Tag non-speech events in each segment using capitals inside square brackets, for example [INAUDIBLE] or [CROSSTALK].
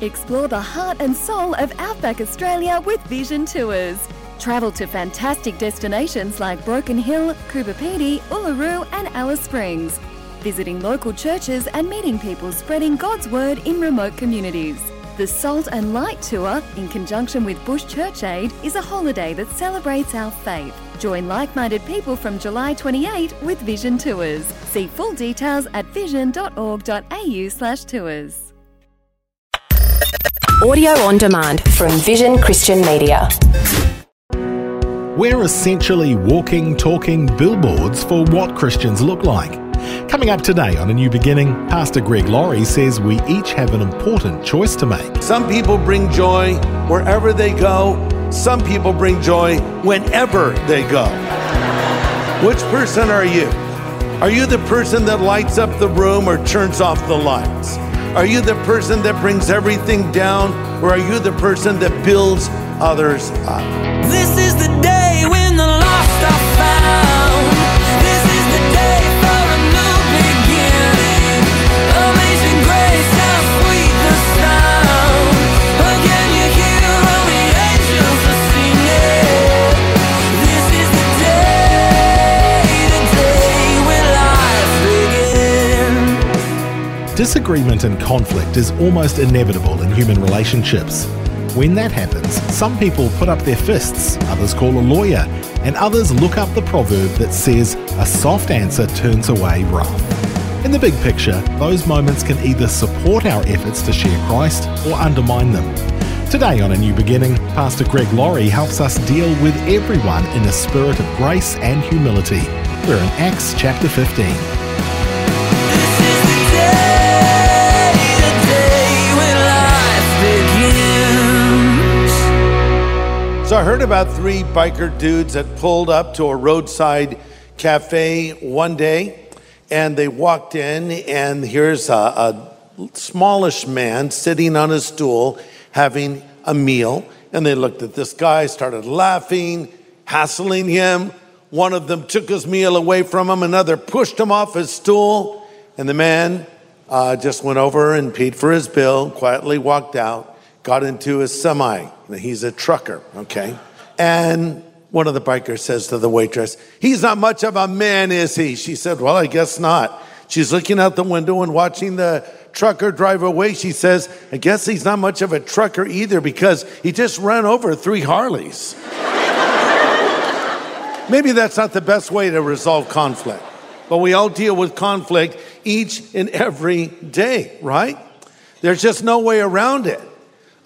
Explore the heart and soul of Outback Australia with Vision Tours. Travel to fantastic destinations like Broken Hill, Coober Pedy, Uluru, and Alice Springs. Visiting local churches and meeting people spreading God's word in remote communities. The Salt and Light Tour, in conjunction with Bush Church Aid, is a holiday that celebrates our faith. Join like minded people from July 28 with Vision Tours. See full details at vision.org.au/slash tours. Audio on demand from Vision Christian Media. We're essentially walking, talking billboards for what Christians look like. Coming up today on A New Beginning, Pastor Greg Laurie says we each have an important choice to make. Some people bring joy wherever they go, some people bring joy whenever they go. Which person are you? Are you the person that lights up the room or turns off the lights? Are you the person that brings everything down or are you the person that builds others up? Disagreement and conflict is almost inevitable in human relationships. When that happens, some people put up their fists, others call a lawyer, and others look up the proverb that says, a soft answer turns away wrath. In the big picture, those moments can either support our efforts to share Christ or undermine them. Today on A New Beginning, Pastor Greg Laurie helps us deal with everyone in a spirit of grace and humility. We're in Acts chapter 15. I heard about three biker dudes that pulled up to a roadside cafe one day and they walked in and here's a, a smallish man sitting on a stool having a meal and they looked at this guy started laughing hassling him. One of them took his meal away from him another pushed him off his stool and the man uh, just went over and paid for his bill quietly walked out got into his semi he's a trucker okay and one of the bikers says to the waitress, He's not much of a man, is he? She said, Well, I guess not. She's looking out the window and watching the trucker drive away. She says, I guess he's not much of a trucker either because he just ran over three Harleys. [LAUGHS] Maybe that's not the best way to resolve conflict, but we all deal with conflict each and every day, right? There's just no way around it.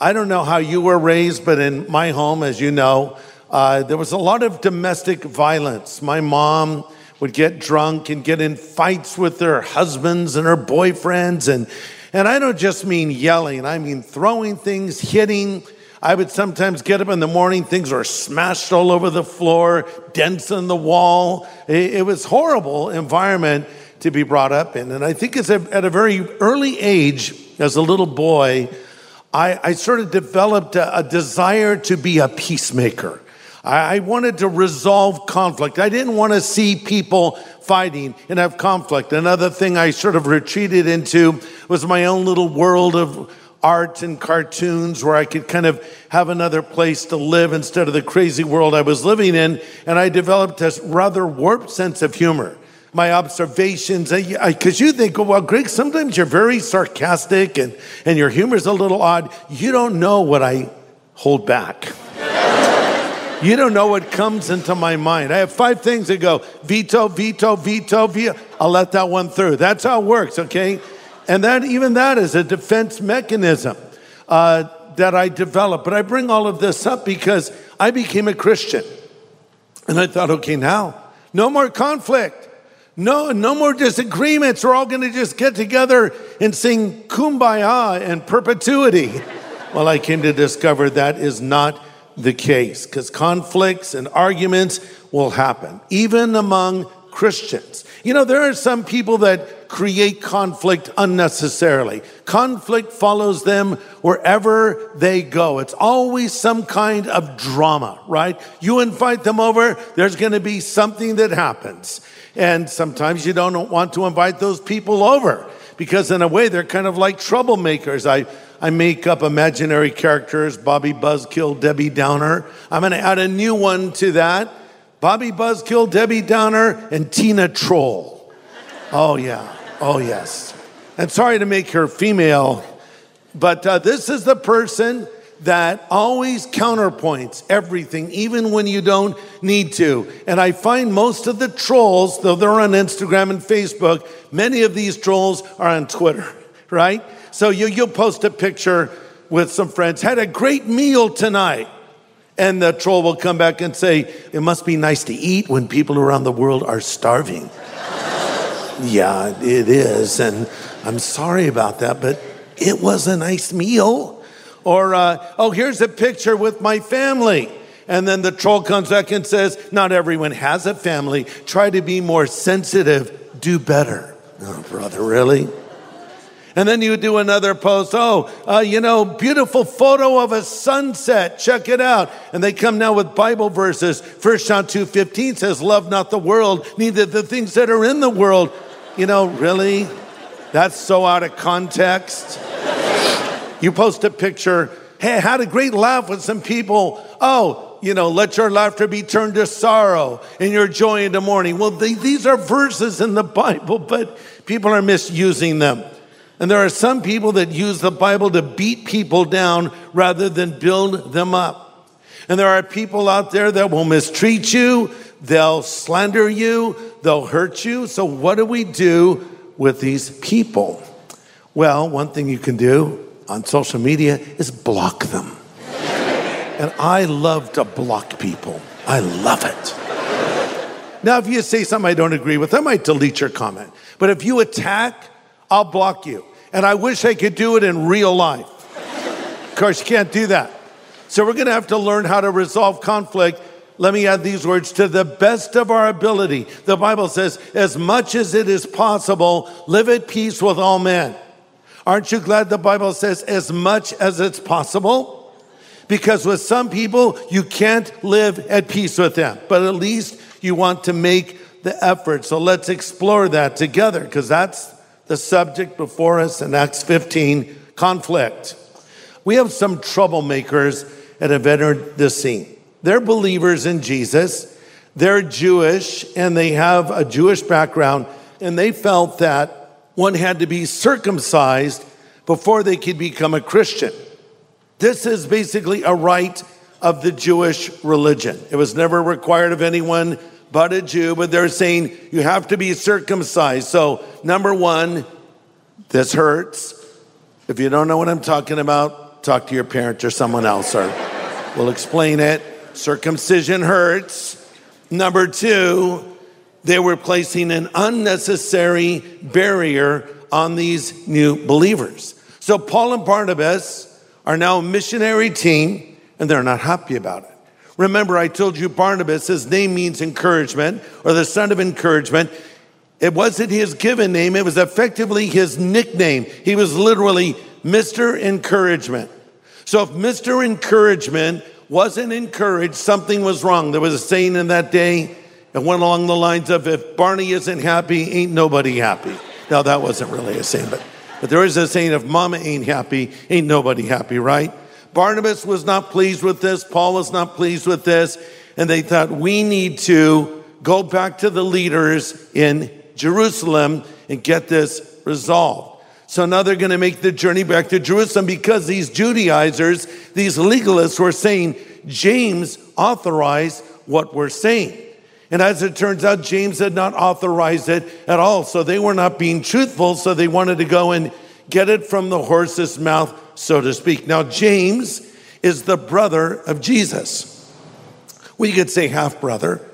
I don't know how you were raised, but in my home, as you know, uh, there was a lot of domestic violence. My mom would get drunk and get in fights with her husbands and her boyfriends. And, and I don't just mean yelling, I mean throwing things, hitting. I would sometimes get up in the morning, things were smashed all over the floor, dents in the wall. It, it was horrible environment to be brought up in. And I think it's a, at a very early age, as a little boy, I, I sort of developed a, a desire to be a peacemaker. I, I wanted to resolve conflict. I didn't want to see people fighting and have conflict. Another thing I sort of retreated into was my own little world of art and cartoons where I could kind of have another place to live instead of the crazy world I was living in. And I developed a rather warped sense of humor. My observations, because you think, well, Greg, sometimes you're very sarcastic and, and your humor's a little odd. You don't know what I hold back. [LAUGHS] You don't know what comes into my mind. I have five things that go veto, veto, veto, veto. I'll let that one through. That's how it works, okay? And that even that is a defense mechanism uh, that I developed. But I bring all of this up because I became a Christian, and I thought, okay, now no more conflict. No, no more disagreements. We're all going to just get together and sing kumbaya in perpetuity. well, I came to discover that is not the case because conflicts and arguments will happen, even among Christians. You know, there are some people that create conflict unnecessarily. Conflict follows them wherever they go. It's always some kind of drama, right? You invite them over, there's going to be something that happens. And sometimes you don't want to invite those people over because, in a way, they're kind of like troublemakers. I I make up imaginary characters Bobby Buzzkill, Debbie Downer. I'm going to add a new one to that Bobby Buzzkill, Debbie Downer, and Tina Troll. Oh, yeah. Oh, yes. And sorry to make her female, but uh, this is the person that always counterpoints everything, even when you don't need to. And I find most of the trolls, though they're on Instagram and Facebook, many of these trolls are on Twitter, [LAUGHS] right? So you, you'll post a picture with some friends, had a great meal tonight. And the troll will come back and say, It must be nice to eat when people around the world are starving. [LAUGHS] yeah, it is. And I'm sorry about that, but it was a nice meal. Or, uh, oh, here's a picture with my family. And then the troll comes back and says, Not everyone has a family. Try to be more sensitive, do better. Oh, brother, really? And then you do another post. Oh, uh, you know, beautiful photo of a sunset. Check it out. And they come now with Bible verses. First John 2.15 says, love not the world, neither the things that are in the world. You know, really? That's so out of context. You post a picture, hey, I had a great laugh with some people. Oh, you know, let your laughter be turned to sorrow and your joy into mourning. Well, they, these are verses in the Bible, but people are misusing them. And there are some people that use the Bible to beat people down rather than build them up. And there are people out there that will mistreat you, they'll slander you, they'll hurt you. So, what do we do with these people? Well, one thing you can do on social media is block them. [LAUGHS] and I love to block people, I love it. Now, if you say something I don't agree with, I might delete your comment. But if you attack, I'll block you. And I wish I could do it in real life. of course, you can't do that. So we're to have to learn how to resolve conflict. Let me add these words to the best of our ability. The Bible says, as much as it is possible, live at peace with all men. Aren't you glad the Bible says as much as it's possible? Because with some people, you can't live at peace with them, but at least you want to make the effort. So let's explore that together because that's the subject before us in Acts 15 conflict. We have some troublemakers that have entered the scene. They're believers in Jesus, they're Jewish, and they have a Jewish background, and they felt that one had to be circumcised before they could become a Christian. This is basically a rite of the Jewish religion. It was never required of anyone but a Jew, but they're saying you have to be circumcised. So, number one, this hurts. If you don't know what I'm talking about, talk to your parent or someone else, or we'll explain it. Circumcision hurts. Number two, they were placing an unnecessary barrier on these new believers. So Paul and Barnabas are now a missionary team and they're not happy about it. Remember, I told you Barnabas, his name means encouragement or the son of encouragement. It wasn't his given name, it was effectively his nickname. He was literally Mr. Encouragement. So if Mr. Encouragement wasn't encouraged, something was wrong. There was a saying in that day it went along the lines of if Barney isn't happy, ain't nobody happy. Now, that wasn't really a saying, but, but there is a saying if mama ain't happy, ain't nobody happy, right? Barnabas was not pleased with this. Paul was not pleased with this. And they thought, we need to go back to the leaders in Jerusalem and get this resolved. So now they're going to make the journey back to Jerusalem because these Judaizers, these legalists were saying, James authorized what we're saying. And as it turns out, James had not authorized it at all. So they were not being truthful. So they wanted to go and get it from the horse's mouth, so to speak. Now, James is the brother of Jesus. We could say half brother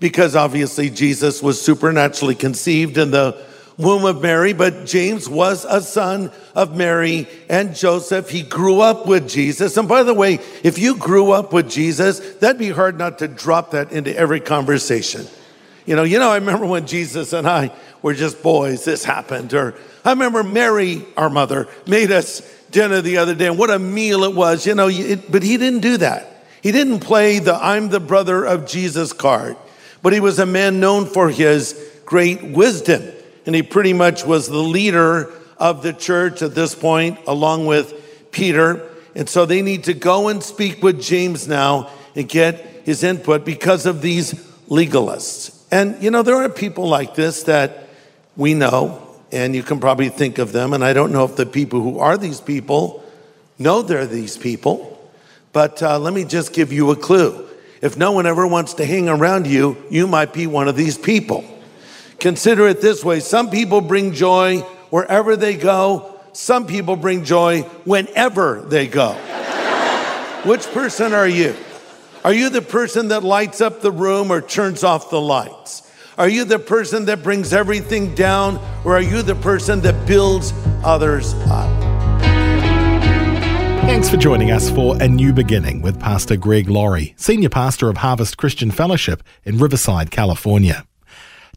because obviously Jesus was supernaturally conceived in the womb of Mary, but James was a son of Mary and Joseph. He grew up with Jesus. And by the way, if you grew up with Jesus, that'd be hard not to drop that into every conversation. You know, you know, I remember when Jesus and I were just boys, this happened. Or I remember Mary, our mother, made us dinner the other day, and what a meal it was, you know, it, but he didn't do that. He didn't play the I'm the brother of Jesus card, but he was a man known for his great wisdom and he pretty much was the leader of the church at this point, along with Peter. And so they need to go and speak with James now and get his input because of these legalists. And, you know, there are people like this that we know, and you can probably think of them. And I don't know if the people who are these people know they're these people. But uh, let me just give you a clue. If no one ever wants to hang around you, you might be one of these people. Consider it this way some people bring joy wherever they go, some people bring joy whenever they go. Which person are you? Are you the person that lights up the room or turns off the lights? Are you the person that brings everything down, or are you the person that builds others up? Thanks for joining us for A New Beginning with Pastor Greg Laurie, Senior Pastor of Harvest Christian Fellowship in Riverside, California.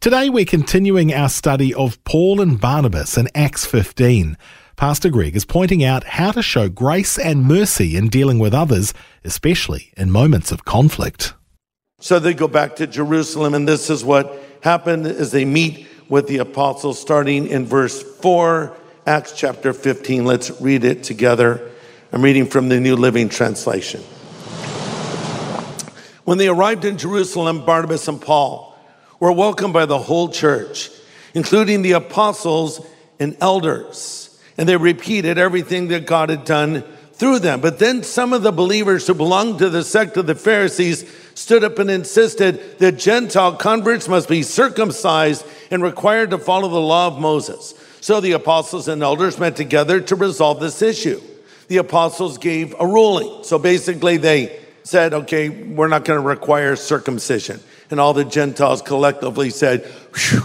Today we're continuing our study of Paul and Barnabas in Acts 15. Pastor Greg is pointing out how to show grace and mercy in dealing with others, especially in moments of conflict. So they go back to Jerusalem, and this is what happened as they meet with the apostles, starting in verse 4, Acts chapter 15. Let's read it together. I'm reading from the New Living Translation. When they arrived in Jerusalem, Barnabas and Paul were welcomed by the whole church, including the apostles and elders. And they repeated everything that God had done through them. But then some of the believers who belonged to the sect of the Pharisees stood up and insisted that Gentile converts must be circumcised and required to follow the law of Moses. So the apostles and elders met together to resolve this issue the apostles gave a ruling. So basically, they said, okay, we're not going to require circumcision. And all the Gentiles collectively said, Phew.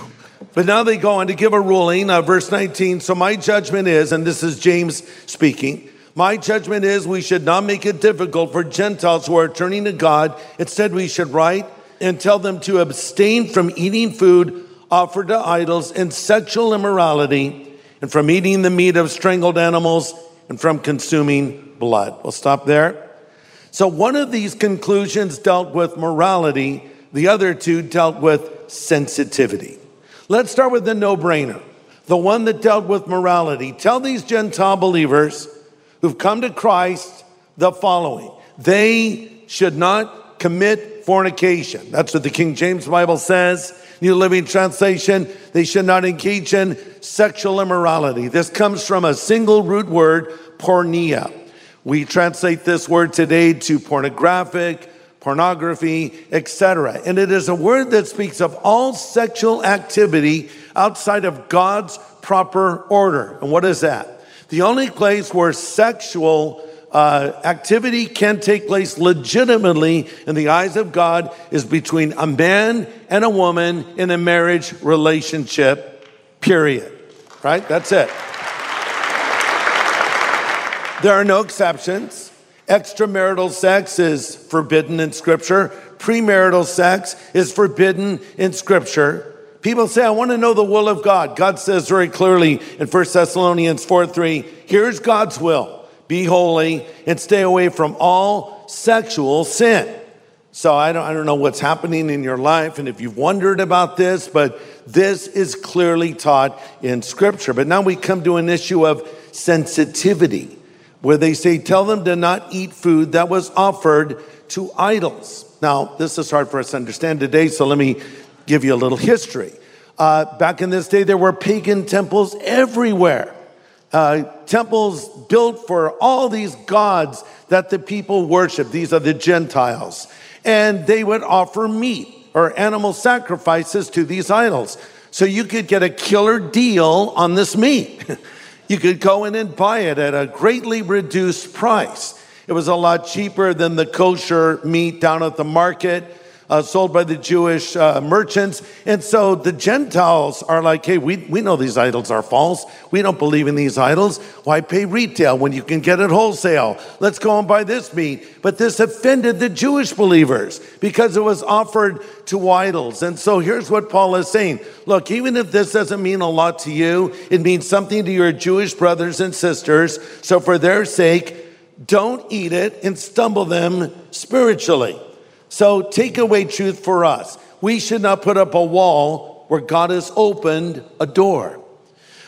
But now they go on to give a ruling. Uh, verse 19 So my judgment is, and this is James speaking, my judgment is we should not make it difficult for Gentiles who are turning to God. Instead, we should write and tell them to abstain from eating food offered to idols and sexual immorality, and from eating the meat of strangled animals and from consuming blood. We'll stop there. So, one of these conclusions dealt with morality, the other two dealt with sensitivity. Let's start with the no brainer, the one that dealt with morality. Tell these Gentile believers who've come to Christ the following they should not commit fornication. That's what the King James Bible says. New Living Translation, they should not engage in sexual immorality. This comes from a single root word, porneia. We translate this word today to pornographic, pornography, etc. And it is a word that speaks of all sexual activity outside of God's proper order. And what is that? The only place where sexual uh, activity can take place legitimately in the eyes of God is between a man and a woman in a marriage relationship, period. Right? That's it. There are no exceptions. Extramarital sex is forbidden in Scripture. Premarital sex is forbidden in Scripture. People say, I want to know the will of God. God says very clearly in 1 Thessalonians 4 3, here's God's will be holy, and stay away from all sexual sin. So I don't, I don't know what's happening in your life and if you've wondered about this, but this is clearly taught in Scripture. But now we come to an issue of sensitivity, where they say, tell them to not eat food that was offered to idols. Now, this is hard for us to understand today, so let me give you a little history. Uh, back in this day, there were pagan temples everywhere uh, temples built for all these gods that the people worship. These are the Gentiles. And they would offer meat or animal sacrifices to these idols. So you could get a killer deal on this meat. [LAUGHS] you could go in and buy it at a greatly reduced price. It was a lot cheaper than the kosher meat down at the market uh, sold by the Jewish uh, merchants. And so the Gentiles are like, hey, we, we know these idols are false. We don't believe in these idols. Why pay retail when you can get it wholesale? Let's go and buy this meat. But this offended the Jewish believers because it was offered to idols. And so here's what Paul is saying Look, even if this doesn't mean a lot to you, it means something to your Jewish brothers and sisters. So for their sake, don't eat it and stumble them spiritually. So take away truth for us. We should not put up a wall where God has opened a door.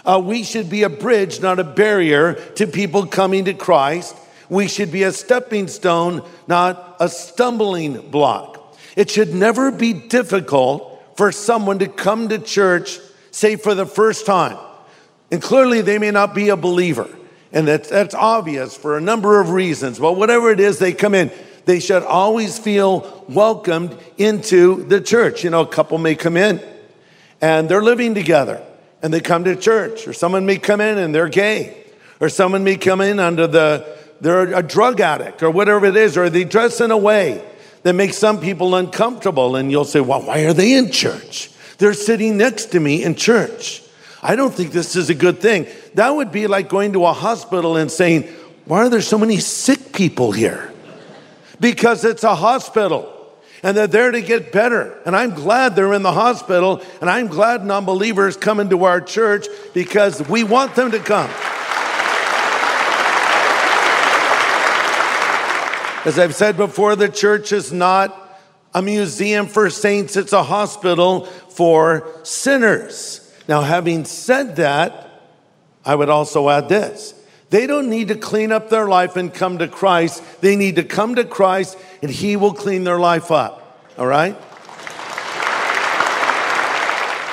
Uh, we should be a bridge, not a barrier to people coming to Christ. We should be a stepping stone, not a stumbling block. It should never be difficult for someone to come to church, say for the first time. And clearly, they may not be a believer. And that's, that's obvious for a number of reasons. But whatever it is, they come in. They should always feel welcomed into the church. You know, a couple may come in and they're living together and they come to church, or someone may come in and they're gay, or someone may come in under the, they're a drug addict, or whatever it is, or they dress in a way that makes some people uncomfortable. And you'll say, well, why are they in church? They're sitting next to me in church. I don't think this is a good thing. That would be like going to a hospital and saying, why are there so many sick people here? Because it's a hospital and they're there to get better. And I'm glad they're in the hospital, and I'm glad non believers come into our church because we want them to come. As I've said before, the church is not a museum for saints, it's a hospital for sinners. Now, having said that, I would also add this. They don't need to clean up their life and come to Christ. They need to come to Christ and He will clean their life up. All right?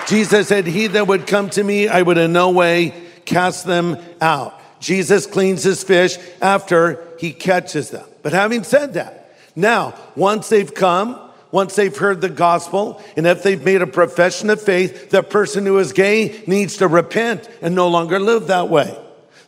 Jesus said, He that would come to me, I would in no way cast them out. Jesus cleans his fish after he catches them. But having said that, now, once they've come, once they've heard the gospel, and if they've made a profession of faith, the person who is gay needs to repent and no longer live that way.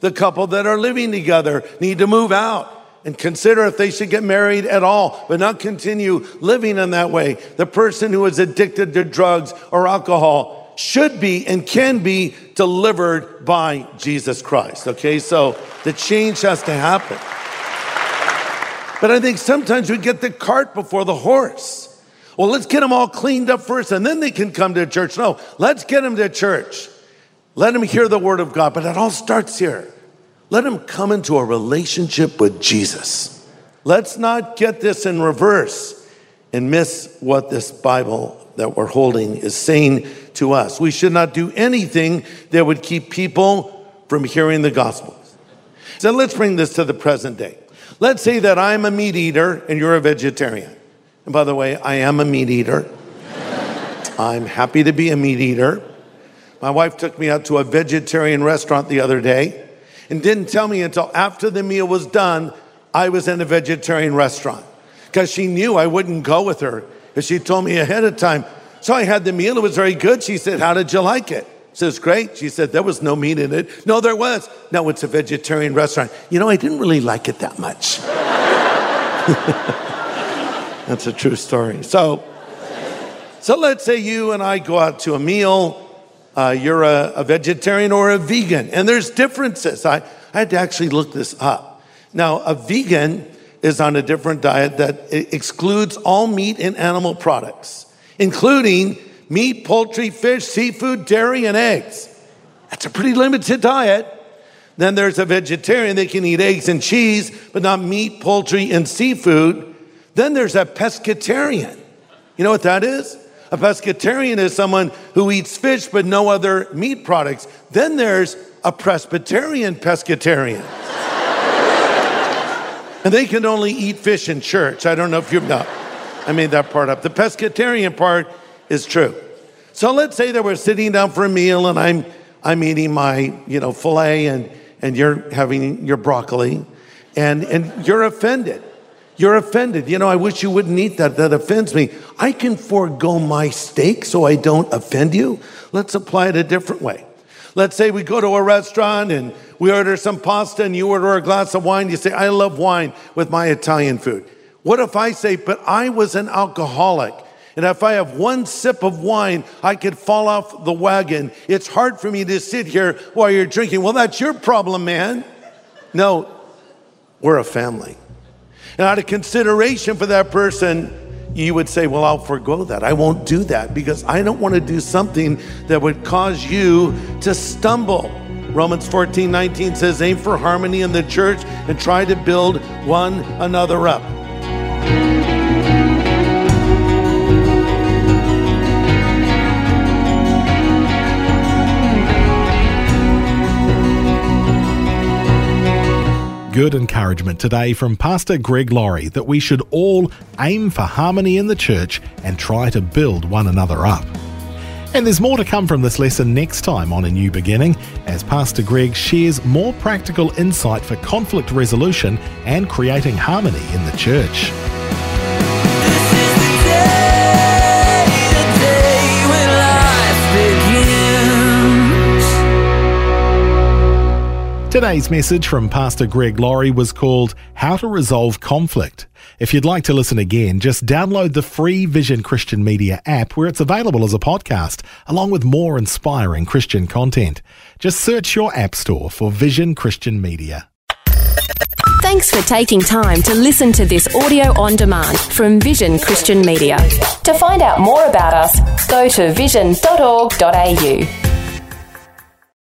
The couple that are living together need to move out and consider if they should get married at all, but not continue living in that way. The person who is addicted to drugs or alcohol should be and can be delivered by Jesus Christ. Okay, so the change has to happen. But I think sometimes we get the cart before the horse. Well, let's get them all cleaned up first and then they can come to church. No, let's get them to church. Let them hear the word of God. But it all starts here. Let them come into a relationship with Jesus. Let's not get this in reverse and miss what this Bible that we're holding is saying to us. We should not do anything that would keep people from hearing the gospel. So let's bring this to the present day. Let's say that I'm a meat eater and you're a vegetarian. And by the way, I am a meat eater. [LAUGHS] I'm happy to be a meat eater. My wife took me out to a vegetarian restaurant the other day and didn't tell me until after the meal was done I was in a vegetarian restaurant because she knew I wouldn't go with her if she told me ahead of time. So I had the meal. It was very good. She said, How did you like it? Says, Great. She said, There was no meat in it. No, there was. No, it's a vegetarian restaurant. You know, I didn't really like it that much. [LAUGHS] That's a true story. So, so let's say you and I go out to a meal. Uh, you're a, a vegetarian or a vegan, and there's differences. I, I had to actually look this up. Now, a vegan is on a different diet that excludes all meat and animal products, including meat, poultry, fish, seafood, dairy, and eggs. That's a pretty limited diet. Then there's a vegetarian that can eat eggs and cheese, but not meat, poultry, and seafood. Then there's a pescatarian. You know what that is? A pescatarian is someone who eats fish but no other meat products. Then there's a Presbyterian pescatarian. and they can only eat fish in church. I don't know if you've not. I made that part up. The pescatarian part is true. So let's say that we're sitting down for a meal and I'm I'm eating my, you know, filet and and you're having your broccoli and and you're offended. You're offended. You know, I wish you wouldn't eat that. That offends me. I can forego my steak so I don't offend you. Let's apply it a different way. Let's say we go to a restaurant and we order some pasta and you order a glass of wine. You say, I love wine with my Italian food. What if I say, but I was an alcoholic? And if I have one sip of wine, I could fall off the wagon. It's hard for me to sit here while you're drinking. Well, that's your problem, man. No, we're a family. And out of consideration for that person, you would say, Well, I'll forego that. I won't do that because I don't want to do something that would cause you to stumble. Romans 14 19 says, Aim for harmony in the church and try to build one another up. Good encouragement today from Pastor Greg Laurie that we should all aim for harmony in the church and try to build one another up. And there's more to come from this lesson next time on A New Beginning as Pastor Greg shares more practical insight for conflict resolution and creating harmony in the church. Today's message from Pastor Greg Laurie was called How to Resolve Conflict. If you'd like to listen again, just download the free Vision Christian Media app where it's available as a podcast, along with more inspiring Christian content. Just search your app store for Vision Christian Media. Thanks for taking time to listen to this audio on demand from Vision Christian Media. To find out more about us, go to vision.org.au.